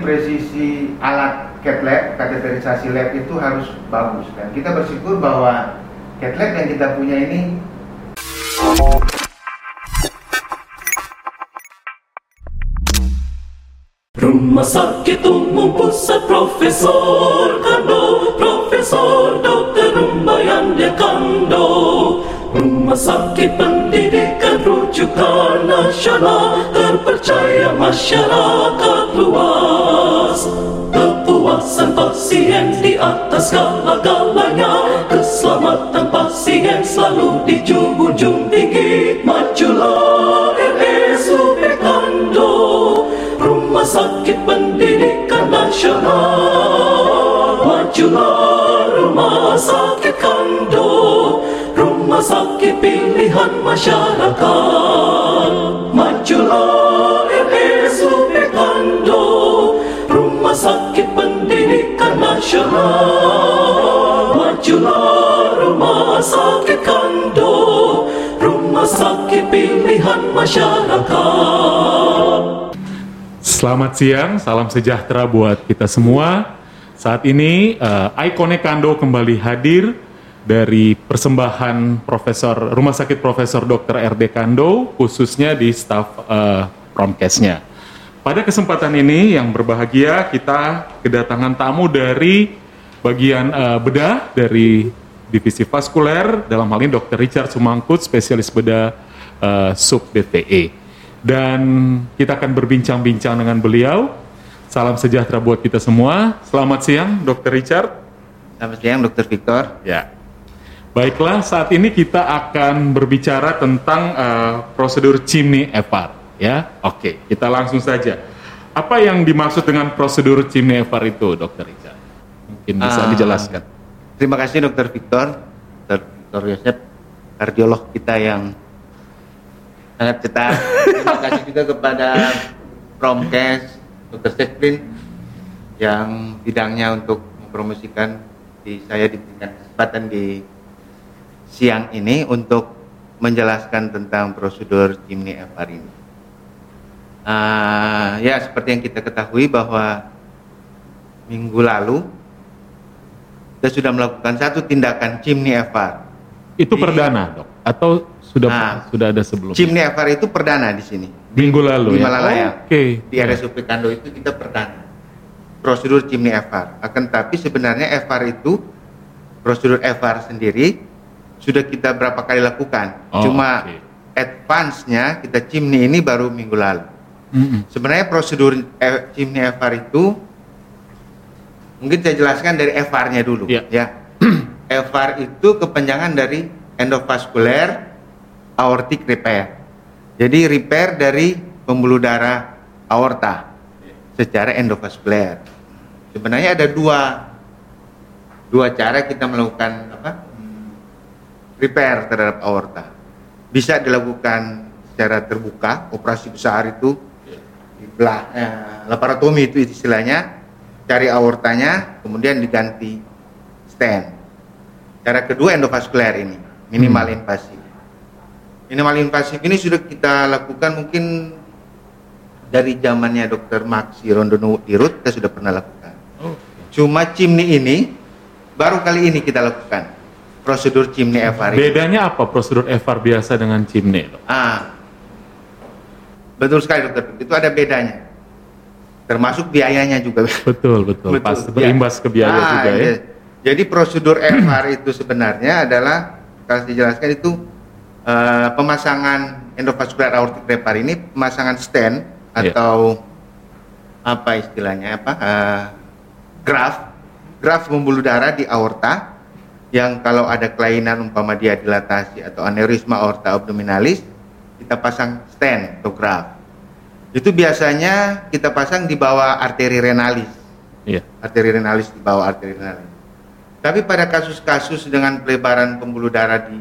presisi alat cat lab, kateterisasi lab itu harus bagus dan kita bersyukur bahwa cat lab yang kita punya ini Rumah sakit umum pusat Profesor Kando Profesor Dr. Rumbayan Kando Rumah sakit pendidikan rujukan nasional Terpercaya masyarakat luas. Kepuasan pasien di atas segala-galanya. Keselamatan pasien selalu dijunjung tinggi. Majulah RSUP Kando Rumah sakit pendidikan nasional. Majulah rumah sakit kando Rumah sakit pilihan masyarakat. Majulah RSUP kando Rumah sakit pendidikan nasional. Majulah rumah sakit kando. Rumah sakit pilihan masyarakat. Selamat siang, salam sejahtera buat kita semua. Saat ini uh, Iconic Kando kembali hadir dari persembahan Profesor Rumah Sakit Profesor Dr. RD Kando khususnya di staf uh, Promkesnya. Pada kesempatan ini yang berbahagia kita kedatangan tamu dari bagian uh, bedah dari divisi vaskuler dalam hal ini Dr. Richard Sumangkut spesialis bedah uh, sub DTE dan kita akan berbincang-bincang dengan beliau. Salam sejahtera buat kita semua. Selamat siang, Dr. Richard. Selamat siang, Dr. Victor. Ya. Baiklah, saat ini kita akan berbicara tentang uh, prosedur chimney EVAR. Ya, oke, kita langsung saja. Apa yang dimaksud dengan prosedur chimney EVAR itu, Dr. Richard? Mungkin bisa Ah, dijelaskan. Terima kasih Dr. Victor, Dr. Victor Yosef, kardiolog kita yang sangat cetar. Terima kasih juga kepada Promkes, Dr. Sefrin yang bidangnya untuk mempromosikan di saya diberikan kesempatan di siang ini untuk menjelaskan tentang prosedur chimney FR ini. Ah, ya seperti yang kita ketahui bahwa minggu lalu kita sudah melakukan satu tindakan chimney FR. Itu di- perdana, Dok? Atau sudah Nah, sudah ada sebelumnya? Chimney FR itu perdana di sini. Minggu lalu di ya? Malalaya. Oke. Di RSUP Kando itu kita perdana. Prosedur chimney FR. Akan tapi sebenarnya FR itu prosedur FR sendiri sudah kita berapa kali lakukan. Oh, Cuma oke. advance-nya kita chimney ini baru minggu lalu. Mm-mm. Sebenarnya prosedur eh, chimney FR itu mungkin saya jelaskan dari FR-nya dulu Iya. ya. FR itu kepanjangan dari endovascular aortic repair. Jadi repair dari pembuluh darah aorta secara endovaskuler. Sebenarnya ada dua dua cara kita melakukan apa? Repair terhadap aorta. Bisa dilakukan secara terbuka, operasi besar itu di belah eh, laparotomi itu istilahnya, cari aortanya, kemudian diganti stent. Cara kedua endovaskuler ini, minimal invasif. Minimal invasif ini sudah kita lakukan mungkin dari zamannya Dr. Maxi Rondono Dirut kita sudah pernah lakukan. Oh. Cuma chimney ini baru kali ini kita lakukan prosedur chimney FR ini. Bedanya apa prosedur FR biasa dengan chimney, Dok? Ah, betul sekali dokter. Itu ada bedanya. Termasuk biayanya juga. Betul, betul. Pasti berimbas ke biaya Ah, juga ya. iya. Jadi prosedur FR itu sebenarnya adalah kalau dijelaskan itu eh, pemasangan endovascular aortic repair ini pemasangan stent Iya. atau apa istilahnya apa eh, graft graft pembuluh darah di aorta yang kalau ada kelainan umpama dia dilatasi atau aneurisma aorta abdominalis kita pasang stent atau graft itu biasanya kita pasang di bawah arteri renalis Iya. arteri renalis di bawah arteri renalis. Tapi pada kasus-kasus dengan pelebaran pembuluh darah di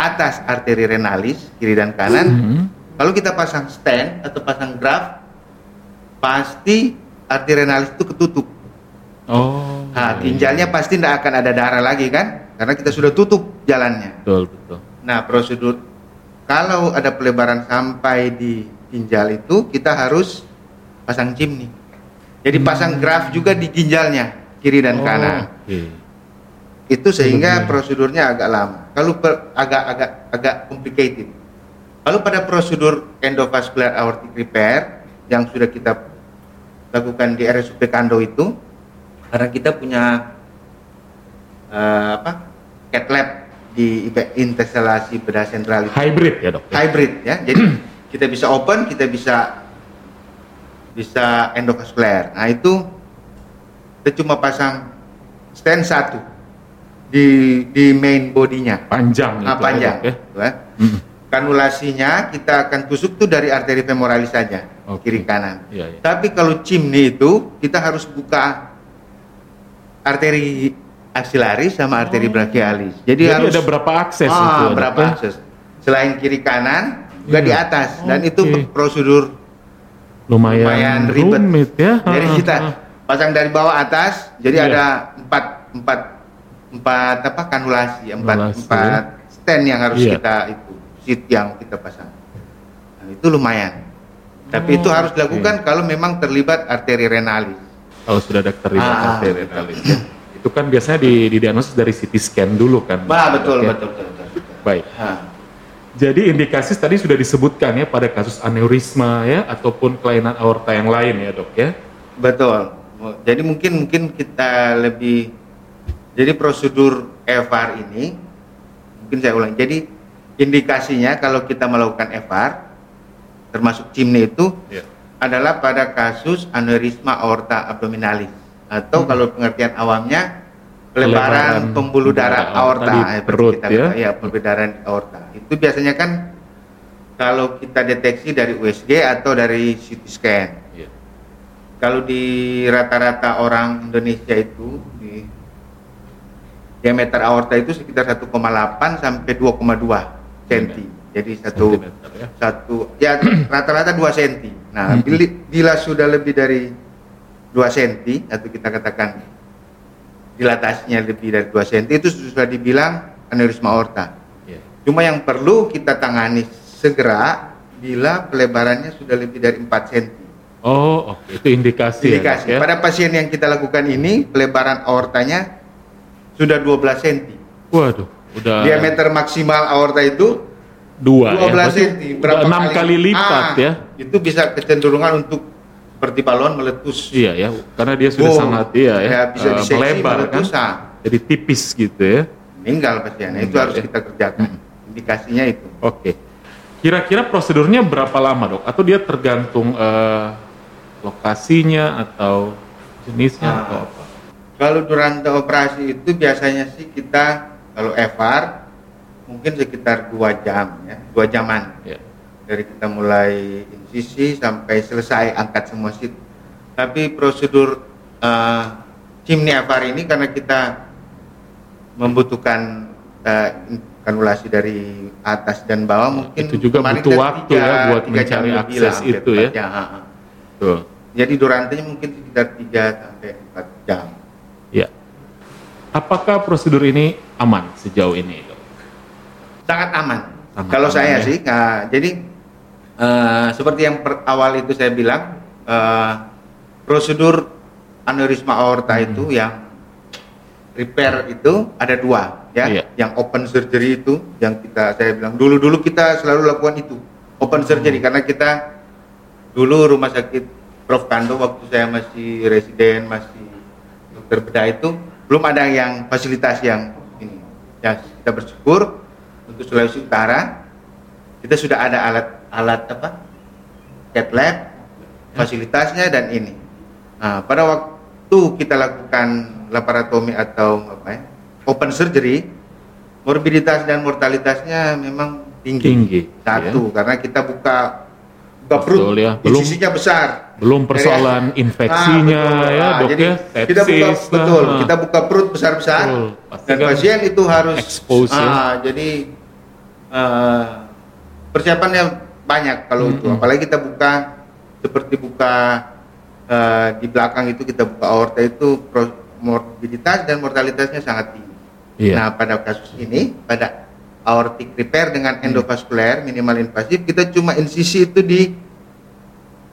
atas arteri renalis kiri dan kanan, Mhm. kalau kita pasang stent atau pasang graft, pasti arteri renalis itu ketutup. Oh. Nah, iya. ginjalnya pasti tidak akan ada darah lagi kan? Karena kita sudah tutup jalannya. Betul, betul. Nah, prosedur kalau ada pelebaran sampai di ginjal itu kita harus pasang chimney. Jadi pasang graf juga di ginjalnya kiri dan Oh, kanan. oke. Itu sehingga prosedurnya agak lama. Kalau per- agak agak agak complicated. Kalau pada prosedur endovascular aortic repair yang sudah kita lakukan di RSUP Kando itu, karena kita punya eh, apa cat lab di instalasi bedah sentral Hybrid ya dok? hybrid ya. Jadi kita bisa open, kita bisa bisa endovaskuler. Nah itu kita cuma pasang stand satu di di main bodinya, Panjang nah, itu panjang. ya, ya? gitu ya. Kanulasinya kita akan tusuk tuh dari arteri femoralis saja, Oke. kiri kanan. Iya, iya. Tapi kalau chimney itu kita harus buka arteri aksilaris sama arteri brachialis. Jadi, Jadi harus ada berapa akses ah, itu? berapa ya? akses? Selain kiri kanan juga Iya. di atas dan itu prosedur Lumayan, lumayan ribet. rumit ya. Jadi Ah, kita ah, ah. pasang dari bawah atas, jadi Iya. ada empat empat empat apa kanulasi, empat Kanulasi, empat stand yang harus Iya. kita itu seat yang kita pasang. Nah, itu lumayan. Tapi Oh, itu harus dilakukan kalau memang terlibat arteri renalis. Kalau sudah ada terlibat Ah, ya. Itu kan biasanya di, didiagnosis dari CT scan dulu kan. Bah, betul, betul, betul, betul, betul. Baik. Ah. Jadi indikasi tadi sudah disebutkan ya pada kasus aneurisma ya ataupun kelainan aorta yang lain ya dok ya. Betul. Jadi mungkin mungkin kita lebih jadi prosedur EVAR ini mungkin saya ulang. Jadi indikasinya kalau kita melakukan EVAR termasuk chimney itu Iya. Adalah pada kasus aneurisma aorta abdominalis atau kalau pengertian awamnya pelebaran pembuluh darah aorta di seperti perut, kita ya. ya pelebaran aorta. Itu biasanya kan kalau kita deteksi dari USG atau dari CT scan. Iya. Kalau di rata-rata orang Indonesia itu di diameter aorta itu sekitar 1,8 sampai 2,2 cm. Jadi satu ya. satu ya rata-rata 2 cm. Nah, Hmm. bila, bila sudah lebih dari 2 cm atau kita katakan dilatasinya lebih dari 2 cm itu sudah dibilang aneurisma aorta. Iya. Cuma yang perlu kita tangani segera bila pelebarannya sudah lebih dari 4 cm. Oh, oke itu indikasi. ya, Indikasi. ya. Pada pasien yang kita lakukan ini pelebaran aortanya sudah 12 cm. Waduh, udah Diameter maksimal aorta itu dua 12 ya. Berapa enam kali lipat Ah, ya. Itu bisa kecenderungan untuk seperti balon meletus. Iya ya, karena dia sudah Wow. sangat iya ya, Ya, bisa diseksi, melebar kan. ah. Jadi tipis gitu ya. Meninggal pasiennya. Itu harus ya. kita kerjakan. Indikasinya itu. Oke. Kira-kira prosedurnya berapa lama, Dok? Atau dia tergantung eh, lokasinya atau jenisnya Ah. atau apa? Kalau durante operasi itu biasanya sih kita kalau EVAR mungkin sekitar dua jam ya, dua jaman Ya. dari kita mulai insisi sampai selesai angkat semua sit. Tapi prosedur uh, chimney EVAR ini karena kita membutuhkan uh, kanulasi dari atas dan bawah mungkin itu juga butuh kan waktu ya buat tiga mencari akses lah, itu empat ya. jam. Tuh. Jadi durantenya mungkin sekitar 3 sampai 4 jam. Ya. Apakah prosedur ini aman sejauh ini? Sangat aman. Sangat Kalau aman, saya ya. sih, nah, jadi eh, seperti yang per- awal itu saya bilang, eh, prosedur aneurisma aorta Hmm. itu yang repair itu ada dua, ya. Iya. Yang open surgery itu, yang kita saya bilang dulu dulu kita selalu lakukan itu open surgery Hmm. karena kita dulu rumah sakit Prof Kando waktu saya masih residen masih dokter bedah itu belum ada yang fasilitas yang ini. Ya kita bersyukur untuk Sulawesi Utara kita sudah ada alat-alat apa cat lab fasilitasnya dan ini. Nah, pada waktu kita lakukan laparotomi atau apa ya open surgery morbiditas dan mortalitasnya memang tinggi. Tinggi, Satu karena kita buka buka Betul, perut, ya. Belum- insisinya besar. Belum persoalan Dari- infeksinya Ah, betul. ya, Ah, Dok jadi ya. Kita buka lah. betul, kita buka perut besar-besar Betul. Pasti dan kan pasien itu harus expose, ya. ah, jadi eh, persiapannya banyak kalau itu. Mm-mm. Apalagi kita buka seperti buka eh, di belakang itu kita buka aorta itu pro- morbiditas dan mortalitasnya sangat tinggi. Iya. Nah, pada kasus ini pada aortic repair dengan endovaskuler minimal invasif kita cuma insisi itu di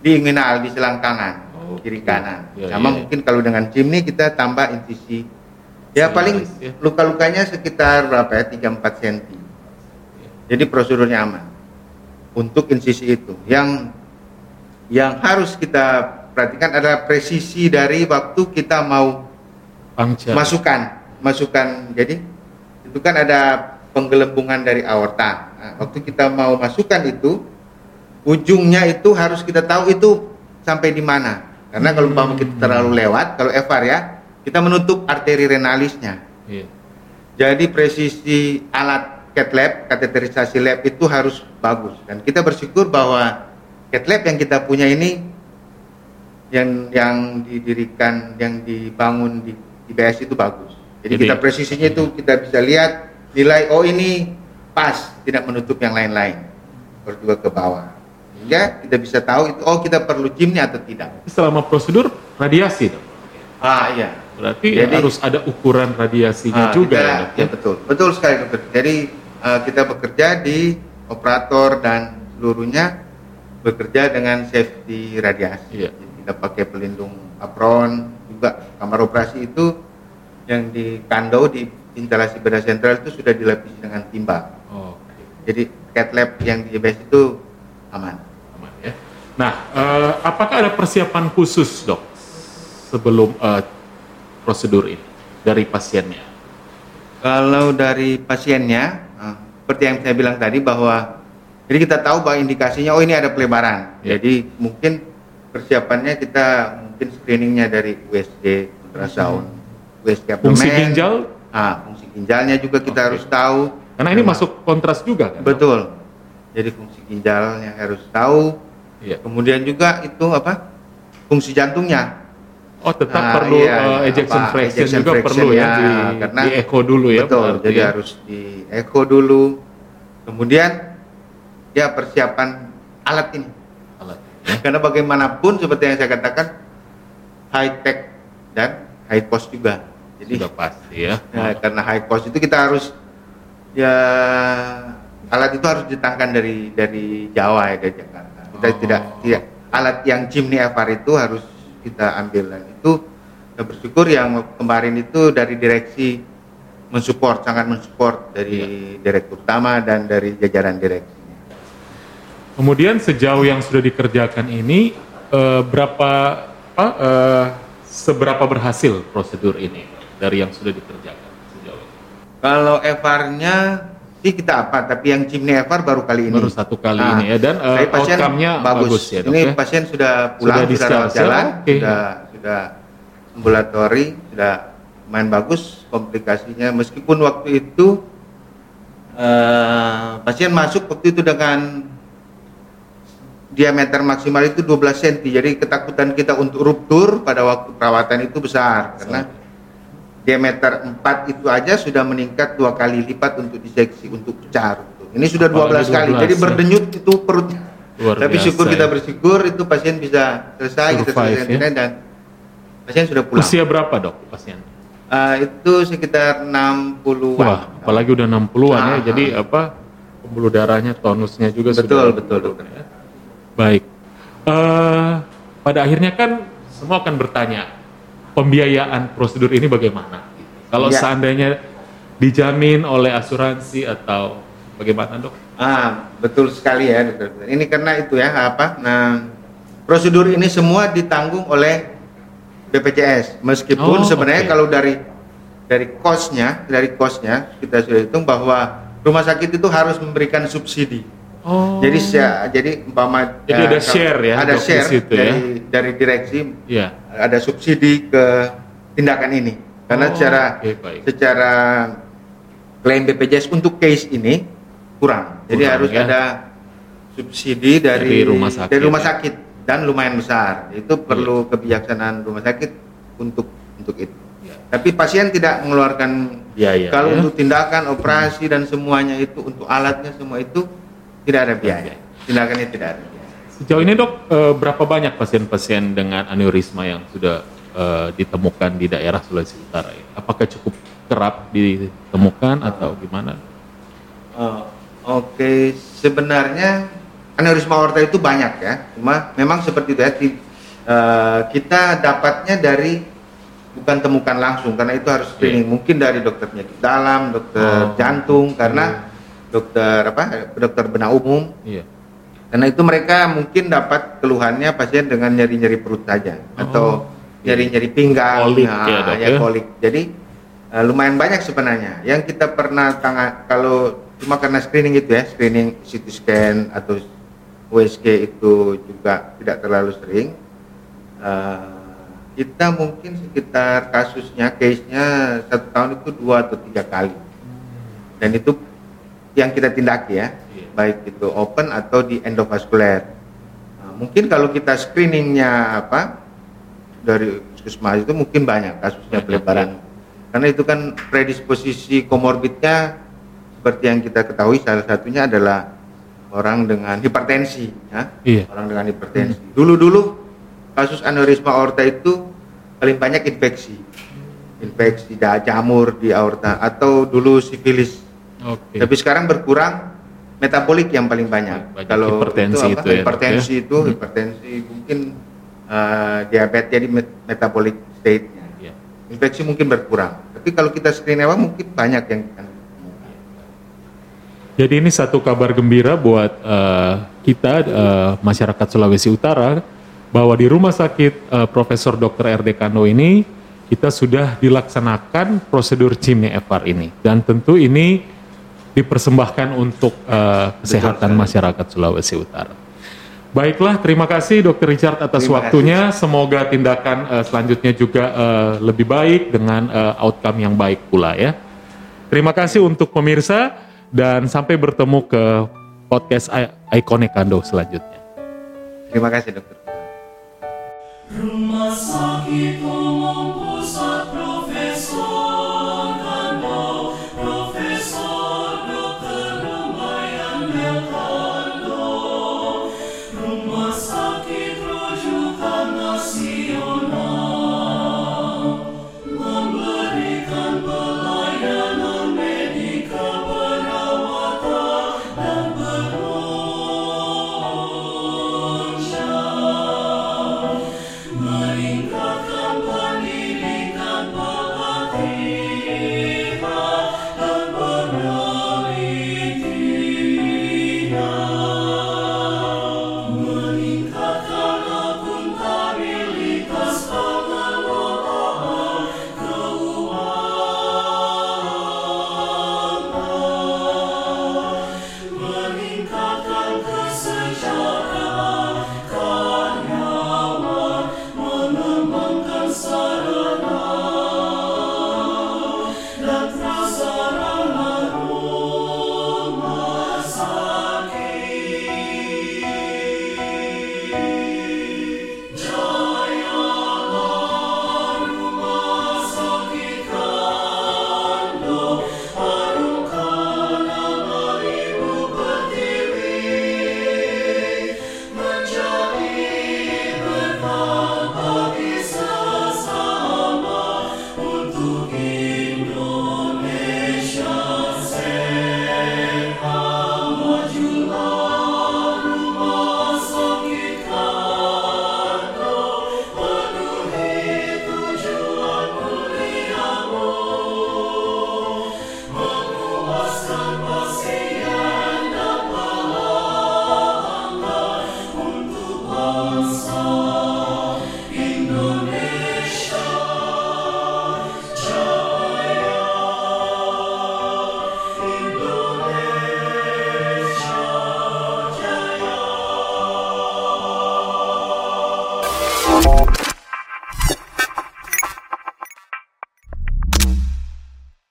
di inguinal di selangkangan. Oh. kiri kanan. Ya, Sama ya. mungkin kalau dengan chimney kita tambah insisi. Ya Size, paling ya. luka-lukanya sekitar berapa ya? 3-4 cm. Jadi prosedurnya aman. Untuk insisi itu. Yang yang harus kita perhatikan adalah presisi dari waktu kita mau Puncture. masukan, masukan. Jadi itu kan ada penggelembungan dari aorta. Nah, waktu kita mau masukkan itu, ujungnya itu harus kita tahu itu sampai di mana. Karena kalau umpama kita terlalu lewat, kalau FR ya, kita menutup arteri renalisnya. Iya. Jadi presisi alat cat lab, kateterisasi lab itu harus bagus. Dan kita bersyukur bahwa cat lab yang kita punya ini yang yang didirikan, yang dibangun di IBS itu bagus. Jadi, Jadi- kita presisinya itu kita bisa lihat nilai oh ini pas, tidak menutup yang lain-lain. Juga ke bawah. Sehingga kita bisa tahu itu oh kita perlu chimney atau tidak. Selama prosedur radiasi. Ah iya. Berarti Jadi- harus ada ukuran radiasinya Ah, juga kita- ya, ya betul betul sekali dokter jadi eh, kita bekerja di operator dan seluruhnya bekerja dengan safety radiasi Iya. Jadi kita pakai pelindung apron juga kamar operasi itu yang di kando di instalasi bedah sentral itu sudah dilapisi dengan timba Oke. jadi cat lab yang di IBS itu aman aman ya. Nah, eh, apakah ada persiapan khusus dok sebelum eh, prosedur ini dari pasiennya? Kalau dari pasiennya, eh, seperti yang saya bilang tadi bahwa jadi kita tahu bahwa indikasinya oh ini ada pelebaran. Ya. Jadi mungkin persiapannya kita mungkin screeningnya dari USG, ultrasound, USG abdomen. Fungsi ginjal, Ah, fungsi ginjalnya juga kita Oke. harus tahu. karena ini masuk kontras juga kan? Betul. Jadi fungsi ginjalnya harus tahu. Iya. Kemudian juga itu apa? Fungsi jantungnya. Oh, tetap Ah, perlu iya, iya, ejection apa, fraction ejection juga fraction perlu ya, ya, di, karena- di echo dulu ya. Betul, berarti jadi ya. harus di echo dulu. Kemudian ya persiapan alat ini. Alat, ya. Karena bagaimanapun seperti yang saya katakan high tech dan high cost juga. Jadi Sudah pasti ya. ya, karena high cost itu kita harus ya alat itu harus ditangkan dari dari Jawa ya dari Jakarta. Kita Oh. tidak tidak alat yang chimney FR itu harus kita ambil dan itu saya bersyukur yang kemarin itu dari direksi mensupport sangat mensupport dari direktur utama dan dari jajaran direksi. Kemudian sejauh yang sudah dikerjakan ini eh, berapa apa eh, seberapa berhasil prosedur ini dari yang sudah dikerjakan sejauh ini? Kalau FR-nya sih kita apa, tapi yang chimney FR baru kali ini. Baru satu kali Nah, ini ya dan eh, outcome-nya bagus. ya dok Ini ya. pasien sudah pulang, Sudah sudah, ya? jalan, Oke. sudah sudah ambulatori, sudah main bagus komplikasinya. Meskipun waktu itu eh, pasien masuk waktu itu dengan diameter maksimal itu 12 cm. Jadi ketakutan kita untuk ruptur pada waktu perawatan itu besar karena diameter 4 itu aja sudah meningkat dua kali lipat untuk diseksi untuk pecah ruptur. Ini sudah 12 Apalagi kali. 12 Jadi ya. berdenyut itu perutnya. Luar Tapi biasa syukur kita ya. bersyukur itu pasien bisa selesai kita Survive, selesai ya. dan pasien sudah pulang. Usia berapa dok pasien? Eh, itu sekitar 60-an. Wah, apalagi udah 60-an ya. Ah, Jadi apa? Pembuluh darahnya, tonusnya juga Betul, sudah betul, dokter. ya. Baik. Eh, pada akhirnya kan semua akan bertanya pembiayaan prosedur ini bagaimana? Kalau Iya. seandainya dijamin oleh asuransi atau bagaimana dok? Ah, betul sekali ya, dokter. Ini karena itu ya apa? Nah, prosedur ini semua ditanggung oleh BPJS. Meskipun Oh, sebenarnya oke. kalau dari dari kosnya, dari kosnya kita sudah hitung bahwa rumah sakit itu harus memberikan subsidi. Oh. Jadi saya, jadi umpama Jadi eh, ada share ya, Ada share situ ya. dari dari direksi ya. ada subsidi ke tindakan ini. Karena Oh, secara baik. secara klaim BPJS untuk case ini kurang. Jadi Kurang, harus ya. ada subsidi dari, Dari rumah sakit, dari rumah ya. sakit dan lumayan besar. Itu perlu kebijaksanaan rumah sakit untuk untuk itu. Ya. Tapi pasien tidak mengeluarkan Biaya, kalau ya. untuk tindakan operasi dan semuanya itu untuk alatnya semua itu tidak ada biaya. Tindakannya tidak ada biaya. Sejauh ini dok, eh, berapa banyak pasien-pasien dengan aneurisma yang sudah eh, ditemukan di daerah Sulawesi Utara? ini? Apakah cukup kerap ditemukan atau gimana? Oh, Oke, sebenarnya aneurisma aorta itu banyak ya. Cuma memang seperti itu ya. ti- eh, kita dapatnya dari bukan temukan langsung karena itu harus screening mungkin dari dokter penyakit dalam dokter Oh. jantung karena dokter apa dokter bedah umum Iya. karena itu mereka mungkin dapat keluhannya pasien dengan nyeri-nyeri perut saja atau nyeri-nyeri pinggang, Kolik nah, ya, Dok, ya, ya? kolik. Jadi eh, lumayan banyak sebenarnya. Yang kita pernah tanga kalau cuma karena screening itu ya, screening CT scan atau USG itu juga tidak terlalu sering. Eh, kita mungkin sekitar kasusnya, case-nya satu tahun itu dua atau tiga kali. Dan itu yang kita tindaki ya, Iya. baik itu open atau di endovaskuler. Nah, mungkin kalau kita screeningnya apa dari puskesmas itu mungkin banyak kasusnya pelebaran. Karena itu kan predisposisi komorbidnya seperti yang kita ketahui salah satunya adalah orang dengan hipertensi, ya. Iya. orang dengan hipertensi. Dulu-dulu kasus aneurisma aorta itu paling banyak infeksi, infeksi da- jamur di aorta atau dulu sifilis. Oke. Tapi sekarang berkurang metabolik yang paling banyak. Banyak Kalau hipertensi itu, apa, itu ya, Dok, hipertensi ya? itu, hipertensi mungkin eh, diabetes jadi met- metabolic state-nya. Iya. Infeksi mungkin berkurang. Tapi kalau kita screen awal mungkin banyak yang akan Jadi ini satu kabar gembira buat eh, kita eh, masyarakat Sulawesi Utara bahwa di Rumah Sakit eh, Profesor Dr. RD Kando ini kita sudah dilaksanakan prosedur CIMNE FR ini dan tentu ini dipersembahkan untuk eh, kesehatan masyarakat Sulawesi Utara. Baiklah, terima kasih Dr. Richard atas Terima waktunya. Semoga tindakan eh, selanjutnya juga eh, lebih baik dengan eh, outcome yang baik pula ya. Terima kasih untuk pemirsa dan sampai bertemu ke podcast I- Iconic Kando selanjutnya. Terima kasih dokter. Rumah sakit umum pusat